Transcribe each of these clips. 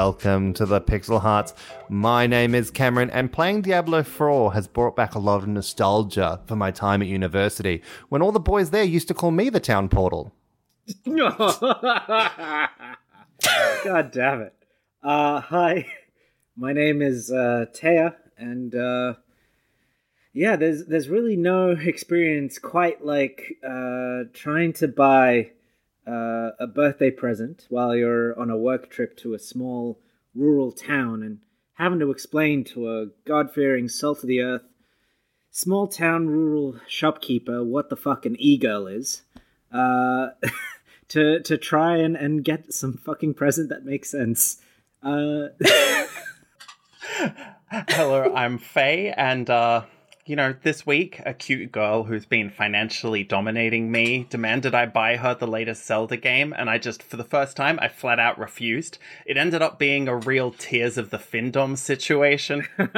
Welcome to the Pixel Hearts. My name is Cameron, and playing Diablo 4 has brought back a lot of nostalgia for my time at university when all the boys there used to call me the town portal. God damn it. Uh, hi, my name is uh, Taya, and uh, yeah, there's there's really no experience quite like uh, trying to buy uh, a birthday present while you're on a work trip to a small rural town and having to explain to a God fearing, salt of the earth, small town rural shopkeeper what the fuck an e girl is. Uh, to to try and, and get some fucking present that makes sense. Uh, Hello, I'm Faye, and uh, you know, this week a cute girl who's been financially dominating me demanded I buy her the latest Zelda game, and I just, for the first time, I flat out refused. It ended up being a real Tears of the Findom situation. You're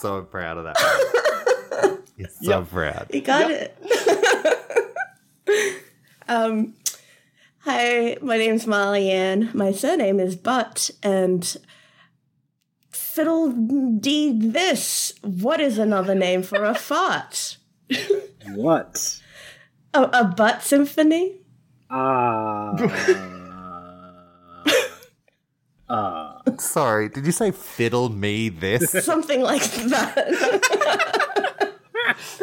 so proud of that. You're so proud. You got it. um, hi, my name's Molly Ann. My surname is Butt, and fiddle dee this. What is another name for a fart? what? A, a butt symphony? Ah. Ah. Sorry, did you say fiddle me this? Something like that.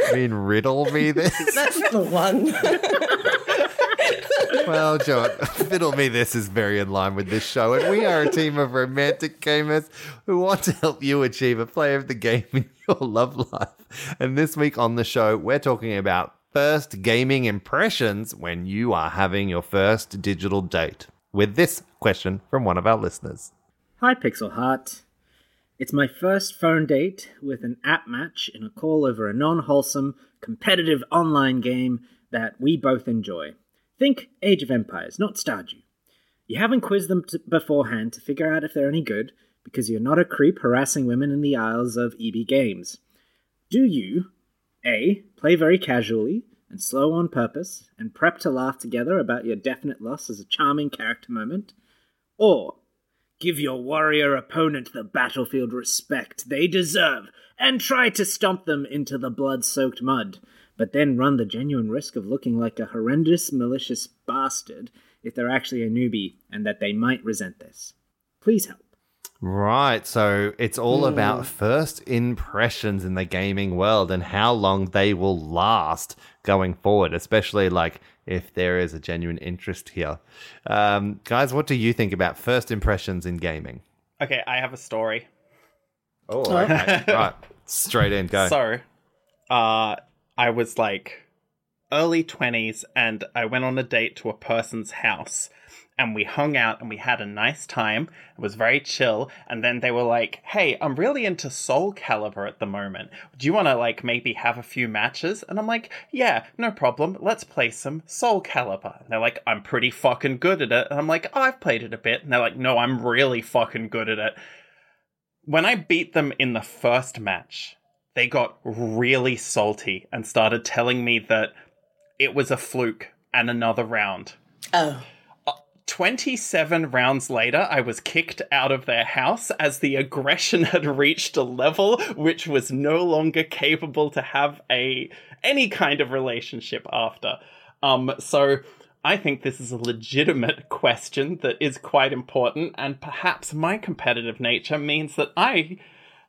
I mean, riddle me this? That's the one. Well, John, Fiddle Me This is very in line with this show, and we are a team of romantic gamers who want to help you achieve a play of the game in your love life. And this week on the show, we're talking about first gaming impressions when you are having your first digital date. With this question from one of our listeners. Hi, Pixel Heart. It's my first phone date with an app match in a call over a non wholesome, competitive online game that we both enjoy. Think Age of Empires, not Stardew. You haven't quizzed them t- beforehand to figure out if they're any good because you're not a creep harassing women in the aisles of EB Games. Do you A. Play very casually and slow on purpose and prep to laugh together about your definite loss as a charming character moment? Or give your warrior opponent the battlefield respect they deserve and try to stomp them into the blood soaked mud, but then run the genuine risk of looking like a horrendous, malicious bastard if they're actually a newbie and that they might resent this. Please help. Right, so it's all about first impressions in the gaming world and how long they will last going forward, especially like if there is a genuine interest here. Um, guys, what do you think about first impressions in gaming? okay, I have a story. Oh, okay. right, straight in, go. So, uh, I was like early 20s and I went on a date to a person's house and we hung out and we had a nice time. It was very chill. And then they were like, hey, I'm really into Soul Calibur at the moment. Do you want to like maybe have a few matches? And I'm like, yeah, no problem. Let's play some Soul Calibur. And they're like, I'm pretty fucking good at it. And I'm like, I've played it a bit. And they're like, no, I'm really fucking good at it. When I beat them in the first match, they got really salty and started telling me that it was a fluke and another round. oh. 27 rounds later, I was kicked out of their house as the aggression had reached a level which was no longer capable to have a any kind of relationship after. Um, so I think this is a legitimate question that is quite important, and perhaps my competitive nature means that I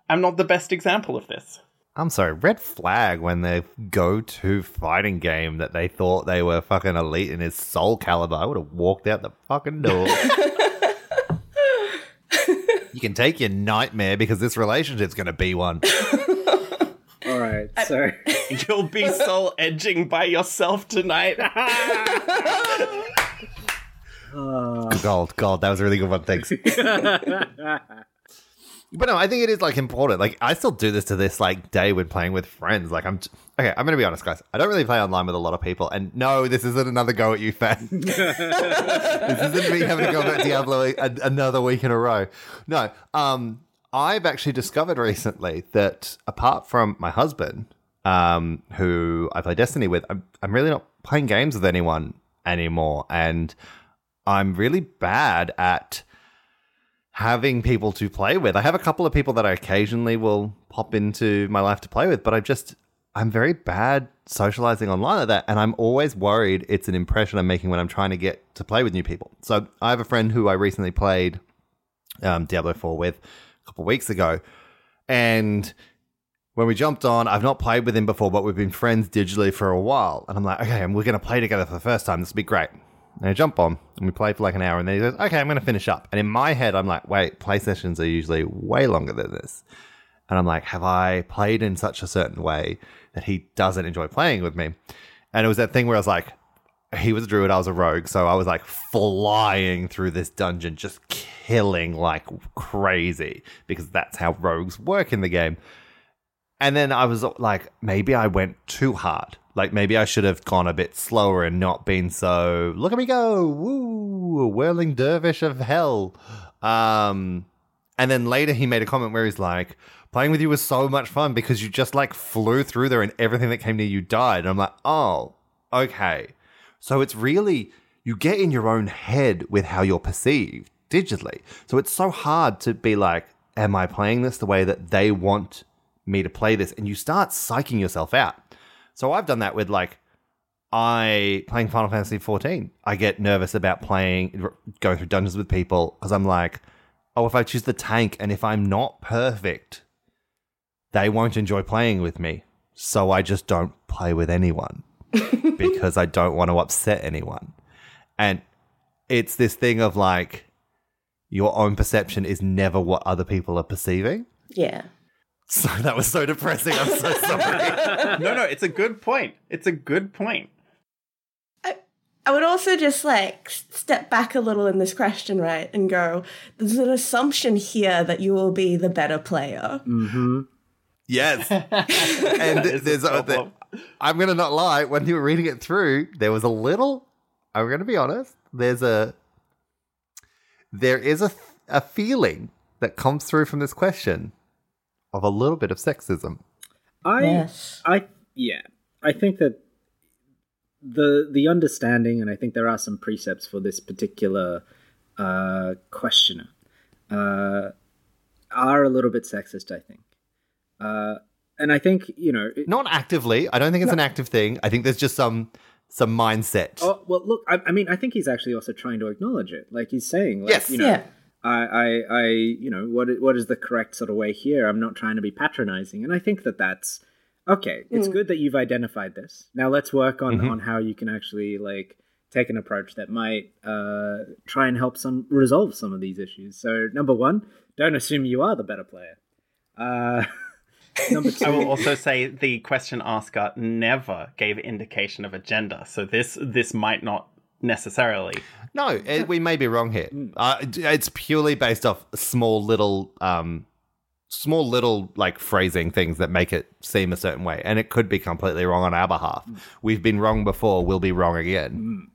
am not the best example of this. I'm sorry, red flag when their go-to fighting game that they thought they were fucking elite in is Soul Calibur. I would have walked out the fucking door. you can take your nightmare because this relationship's going to be one. All right, so You'll be soul edging by yourself tonight. Gold, gold. That was a really good one. Thanks. But no, I think it is like important. Like I still do this to this like day when playing with friends. Like I'm okay. I'm gonna be honest, guys. I don't really play online with a lot of people, and no, this isn't another go at you, fan. this isn't me having to go at Diablo a- another week in a row. No, um, I've actually discovered recently that apart from my husband, um, who I play Destiny with, I'm, I'm really not playing games with anyone anymore, and I'm really bad at having people to play with. I have a couple of people that I occasionally will pop into my life to play with, but I just I'm very bad socializing online like that, and I'm always worried it's an impression I'm making when I'm trying to get to play with new people. So I have a friend who I recently played um, Diablo 4 with a couple of weeks ago, and when we jumped on, I've not played with him before, but we've been friends digitally for a while, and I'm like, okay, and we're going to play together for the first time. This will be great. And I jump on and we play for like an hour, and then he goes, "Okay, I'm going to finish up." And in my head, I'm like, "Wait, play sessions are usually way longer than this." And I'm like, "Have I played in such a certain way that he doesn't enjoy playing with me?" And it was that thing where I was like, he was a druid, I was a rogue, so I was like flying through this dungeon, just killing like crazy because that's how rogues work in the game. And then I was like, maybe I went too hard. Like maybe I should have gone a bit slower and not been so look at me go, woo, whirling dervish of hell. Um, and then later he made a comment where he's like, playing with you was so much fun because you just like flew through there and everything that came near you died. And I'm like, oh, okay. So it's really you get in your own head with how you're perceived digitally. So it's so hard to be like, am I playing this the way that they want me to play this? And you start psyching yourself out. So I've done that with like I playing Final Fantasy 14. I get nervous about playing going through dungeons with people because I'm like, oh, if I choose the tank and if I'm not perfect, they won't enjoy playing with me. So I just don't play with anyone because I don't want to upset anyone. And it's this thing of like your own perception is never what other people are perceiving. Yeah. So that was so depressing. I'm so sorry. no, no, it's a good point. It's a good point. I I would also just like step back a little in this question, right, and go, there's an assumption here that you will be the better player. Mm-hmm. yes. And there's a, the. I'm going to not lie. When you were reading it through, there was a little, I'm going to be honest, there's a, there is a, a feeling that comes through from this question of a little bit of sexism. I Yes. I yeah. I think that the the understanding and I think there are some precepts for this particular uh questioner uh are a little bit sexist, I think. Uh and I think, you know, it- Not actively. I don't think it's an active thing. I think there's just some some mindset. Oh well, look. I, I mean, I think he's actually also trying to acknowledge it. Like he's saying, like, Yes. you know, Yeah. I, I, I, you know, what, what is the correct sort of way here? I'm not trying to be patronizing, and I think that that's okay. It's good that you've identified this. Now let's work on on how you can actually like take an approach that might uh, try and help some resolve some of these issues. So number one, don't assume you are the better player. Uh, number two, I will also say the question asker never gave indication of a gender, so this this might not necessarily. No, it, we may be wrong here. Uh, it's purely based off small little, um, small little like phrasing things that make it seem a certain way, and it could be completely wrong on our behalf. We've been wrong before; we'll be wrong again.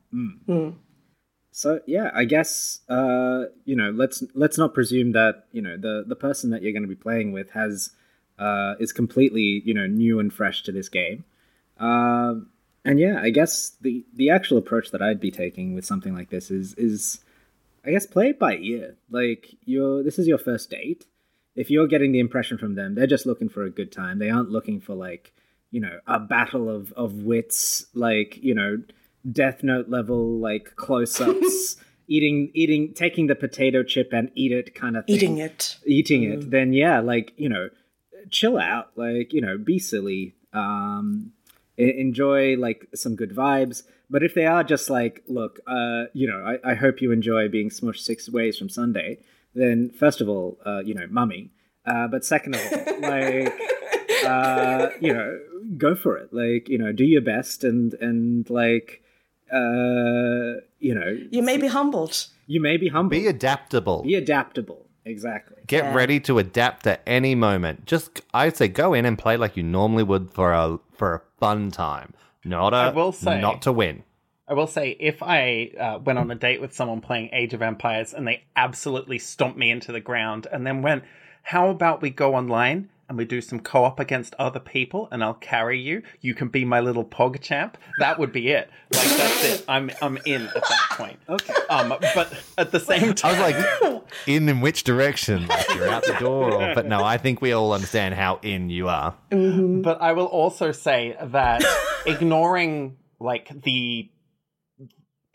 So yeah, I guess uh, you know let's let's not presume that you know the the person that you're going to be playing with has uh, is completely you know new and fresh to this game. Um, and yeah, I guess the the actual approach that I'd be taking with something like this is is I guess play it by ear. Like you're this is your first date. If you're getting the impression from them, they're just looking for a good time. They aren't looking for like you know a battle of of wits, like you know Death Note level like close ups, eating eating taking the potato chip and eat it kind of thing. Eating it. eating it. Then yeah, like you know, chill out. Like you know, be silly. Um, enjoy like some good vibes. But if they are just like, look, uh, you know, I, I hope you enjoy being smushed six ways from Sunday. Then first of all, uh, you know, mummy. Uh, but second of all, like uh, you know, go for it. Like, you know, do your best and and like, uh, you know, You may be humbled. you may be humble, Be adaptable. be adaptable. Exactly. Get Yeah. ready to adapt at any moment. Just I'd say go in and play like you normally would for a for a fun time. Not a I will say- not to win. I will say, if I uh, went on a date with someone playing Age of Empires and they absolutely stomped me into the ground and then went, How about we go online and we do some co op against other people and I'll carry you? You can be my little pog champ. That would be it. Like, that's it. I'm, I'm in at that point. Okay. Um, but at the same time, I was like, in in which direction? Like you're out the door, or, but no, I think we all understand how in you are. But I will also say that ignoring like the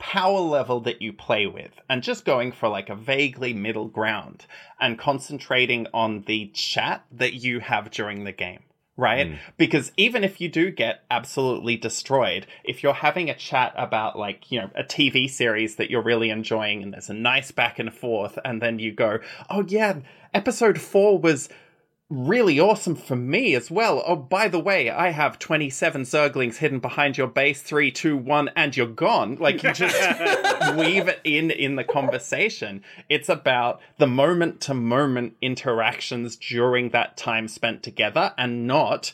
power level that you play with and just going for like a vaguely middle ground and concentrating on the chat that you have during the game. Right? Hmm. Because even if you do get absolutely destroyed, if you're having a chat about like, you know, a TV series that you're really enjoying and there's a nice back and forth, and then you go, oh yeah, episode four was really awesome for me as well. Oh, by the way, I have 27 Zerglings hidden behind your base. Three, two, one, and you're gone. Like, you just weave it in in the conversation. It's about the moment to moment interactions during that time spent together and not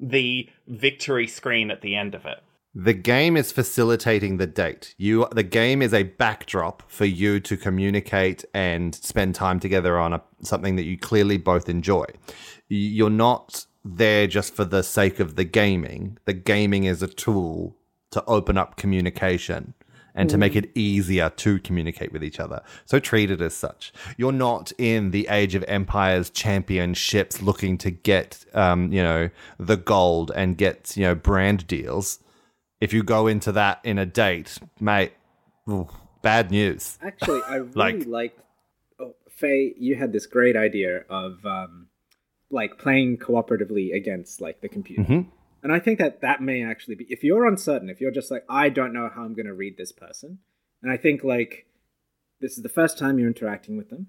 the victory screen at the end of it. The game is facilitating the date. You, the game is a backdrop for you to communicate and spend time together on a, something that you clearly both enjoy. You're not there just for the sake of the gaming. The gaming is a tool to open up communication and to make it easier to communicate with each other. So treat it as such. You're not in the Age of Empires championships looking to get, um, you know, the gold and get, you know, brand deals if you go into that in a date, mate, ooh, bad news. Actually, I really Like- liked. Oh, Faye, you had this great idea of um, like playing cooperatively against like the computer, Mhm. and I think that that may actually be if you're uncertain, if you're just like I don't know how I'm going to read this person, and I think like this is the first time you're interacting with them.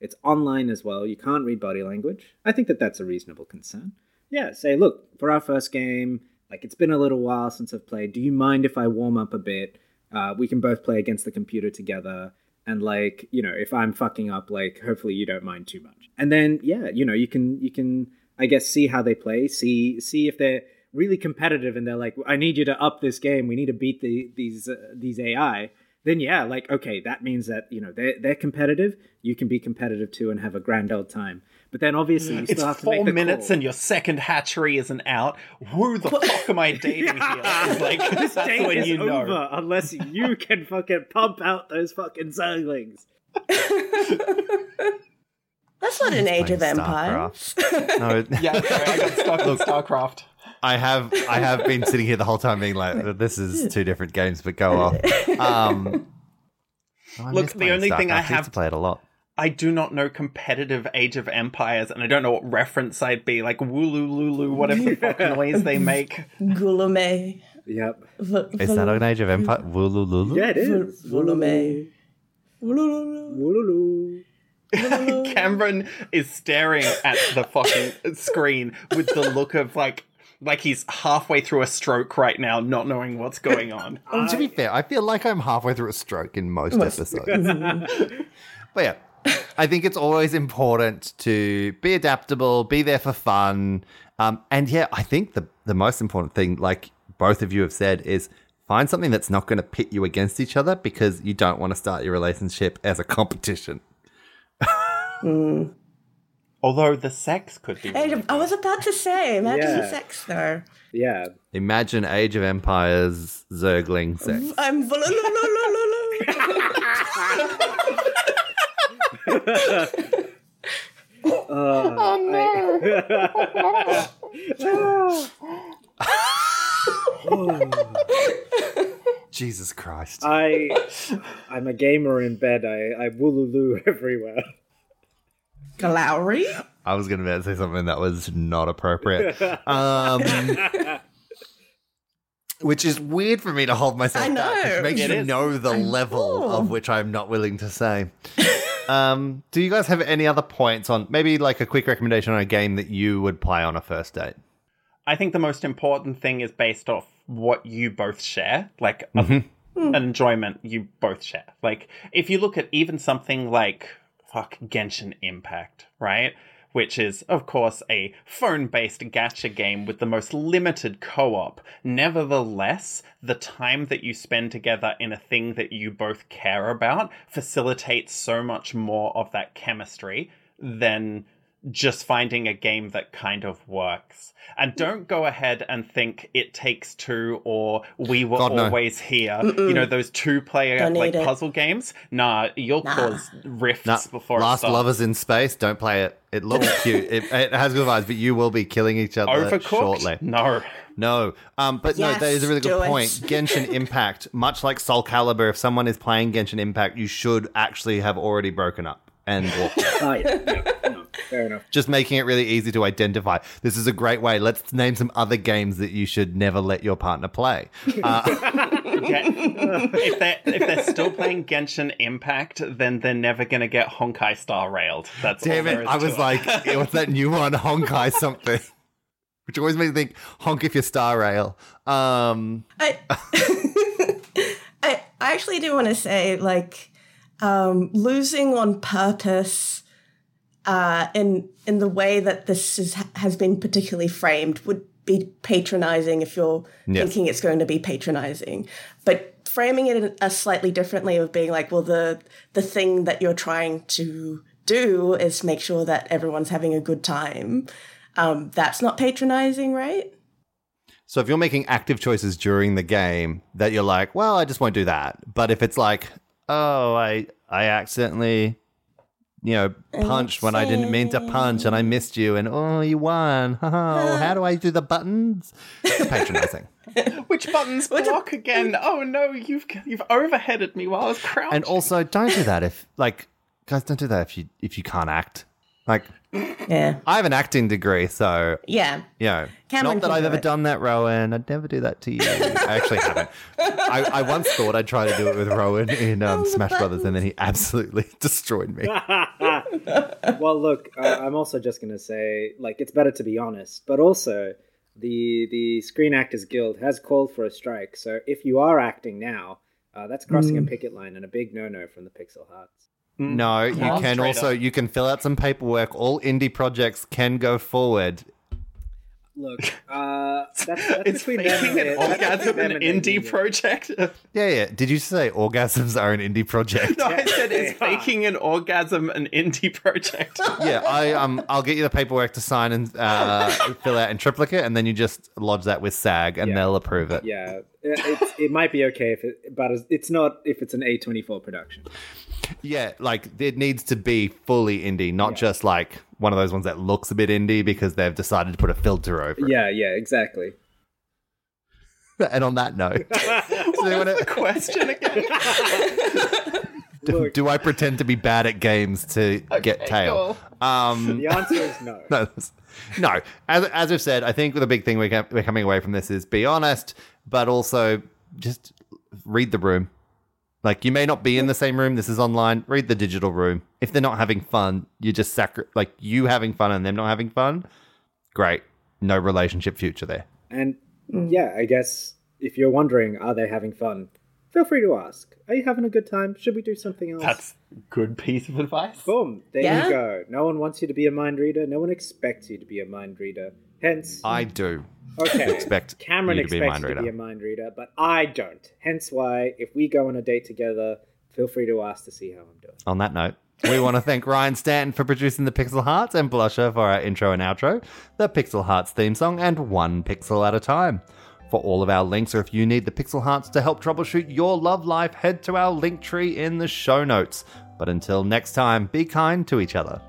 It's online as well. You can't read body language. I think that that's a reasonable concern. Yeah, say, look, for our first game, like it's been a little while since I've played. Do you mind if I warm up a bit? Uh, we can both play against the computer together. And like, you know, if I'm fucking up, like hopefully you don't mind too much. And then yeah, you know, you can you can I guess see how they play, see see if they're really competitive and they're like, I need you to up this game. We need to beat the these uh, these AI. Then yeah, like okay, that means that you know they're they're competitive. You can be competitive too and have a grand old time. But then obviously you It's still have to four make the minutes call. and your second hatchery isn't out. Who the fuck am I dating here? It's like, this that's date when is you know. over unless you can fucking pump out those fucking zerglings. That's not an Age of playing Empires. No, Yeah, sorry, I got stuck in StarCraft. I have I have been sitting here the whole time being like, this is two different games, but go off. Um, oh, Look, the playing only thing I StarCraft. used have- to play it a lot. I do not know competitive Age of Empires, and I don't know what reference I'd be like Wooloo Lulu, whatever the fuck noise they make. Gulume. Yep. V- Is that an Age of Empire? Wooloo lulu. Yeah, it is. Volume. Wooloo. Lulu. Cameron is staring at the fucking screen with the look of like like he's halfway through a stroke right now, not knowing what's going on. to be fair, I feel like I'm halfway through a stroke in most episodes. but yeah, I think it's always important to be adaptable, be there for fun. Um, and yeah, I think the, the most important thing, like both of you have said, is find something that's not going to pit you against each other because you don't want to start your relationship as a competition. Although the sex could be. Age of- I was about to say, imagine Yeah. the sex there. Yeah. Imagine Age of Empires Zergling sex. I'm lolololol. Uh, oh. no! Jesus Christ. I I'm a gamer in bed. I I wooloo everywhere. Glowry. I was going to say something that was not appropriate. Um, which is weird for me to hold myself I back. know. Which makes It you is. know the level know. of which I'm not willing to say. um, do you guys have any other points on maybe like a quick recommendation on a game that you would play on a first date? I think the most important thing is based off what you both share, like a- an enjoyment you both share. Like if you look at even something like fuck Genshin Impact, right? Which is, of course, a phone based gacha game with the most limited co op. Nevertheless, the time that you spend together in a thing that you both care about facilitates so much more of that chemistry than just finding a game that kind of works. And don't go ahead and think it takes two or we were God, no. always here. You know, those two player Don't like need it. puzzle games. Nah, you'll cause rifts Nah, before it Last starts. Lovers in Space, don't play it. It looks cute. It, it has good vibes, but you will be killing each other Overcooked? shortly. No. No, um, but no, that is a really good point. Genshin Impact, much like Soul Calibur, if someone is playing Genshin Impact, you should actually have already broken up and walked out. Oh yeah, yeah, no, fair enough. just making it really easy to identify. This is a great way. Let's name some other games that you should never let your partner play. Uh, Get- if they're if they're still playing Genshin Impact, then they're never gonna get Honkai Star railed. That's damn there it! is I was it. like, what's that new one? Honkai something. Which always makes me think, honk if you're Star Rail. Um, I, I, I actually do want to say, like, um, losing on purpose uh, in in the way that this is, has been particularly framed would be patronizing if you're Yes. thinking it's going to be patronizing. But framing it a slightly differently of being like, well, the the thing that you're trying to do is make sure that everyone's having a good time. Um, that's not patronizing, right? So if you're making active choices during the game that you're like, well, I just won't do that. But if it's like, oh, I I accidentally, you know, punched when I didn't mean to punch and I missed you and oh, you won. Oh, how do I do the buttons? You're patronizing. Which buttons block again? Oh no, you've you've overheaded me while I was crouching. And also, don't do that if like guys, don't do that if you if you can't act. Like Yeah. I have an acting degree, so Yeah. you know, Cameron not that I've ever it. done that, Rowan. I'd never do that to you. I actually haven't. I, I once thought I'd try to do it with Rowan in um, Smash Brothers, and then he absolutely destroyed me. well, look, uh, I'm also just going to say, like, it's better to be honest, but also the the Screen Actors Guild has called for a strike. So if you are acting now, uh, that's crossing a picket line and a big no-no from the Pixel Hearts. No, you Yeah. can Straight also up. you can fill out some paperwork. All indie projects can go forward. Look, uh, that's, that's it's between them making and an orgasm between them an and indie union. project. Yeah, yeah. Did you say orgasms are an indie project? No, I said it's Yeah. making an orgasm an indie project. yeah, I um, I'll get you the paperwork to sign and uh, fill out in triplicate, and then you just lodge that with SAG, and Yeah. they'll approve it. Yeah, it, it's, it might be okay if it, but it's not if it's an A24 production. Yeah, like it needs to be fully indie, not just like one of those ones that looks a bit indie because they've decided to put a filter over it. Yeah, yeah, exactly. And on that note, so they wanna- Question again. do, do I pretend to be bad at games to get tail? Um, The answer is no. no, no. As as we've said, I think the big thing we're, we're coming away from this is be honest, but also just read the room. Like you may not be in the same room. This is online. Read the digital room. If they're not having fun, you're just sacri- like you having fun and them not having fun. Great, no relationship future there. And yeah, I guess if you're wondering, are they having fun? Feel free to ask. Are you having a good time? Should we do something else? That's a good piece of advice. Boom. There Yeah? you go. No one wants you to be a mind reader. No one expects you to be a mind reader. Hence, I do. okay, expect Cameron you to be a expects mind you to be a mind reader, but I don't. Hence why, if we go on a date together, feel free to ask to see how I'm doing. On that note, we want to thank Ryan Stanton for producing the Pixel Hearts and Blusher for our intro and outro, the Pixel Hearts theme song, and one pixel at a time. For all of our links, or if you need the Pixel Hearts to help troubleshoot your love life, head to our Linktree in the show notes. But until next time, be kind to each other.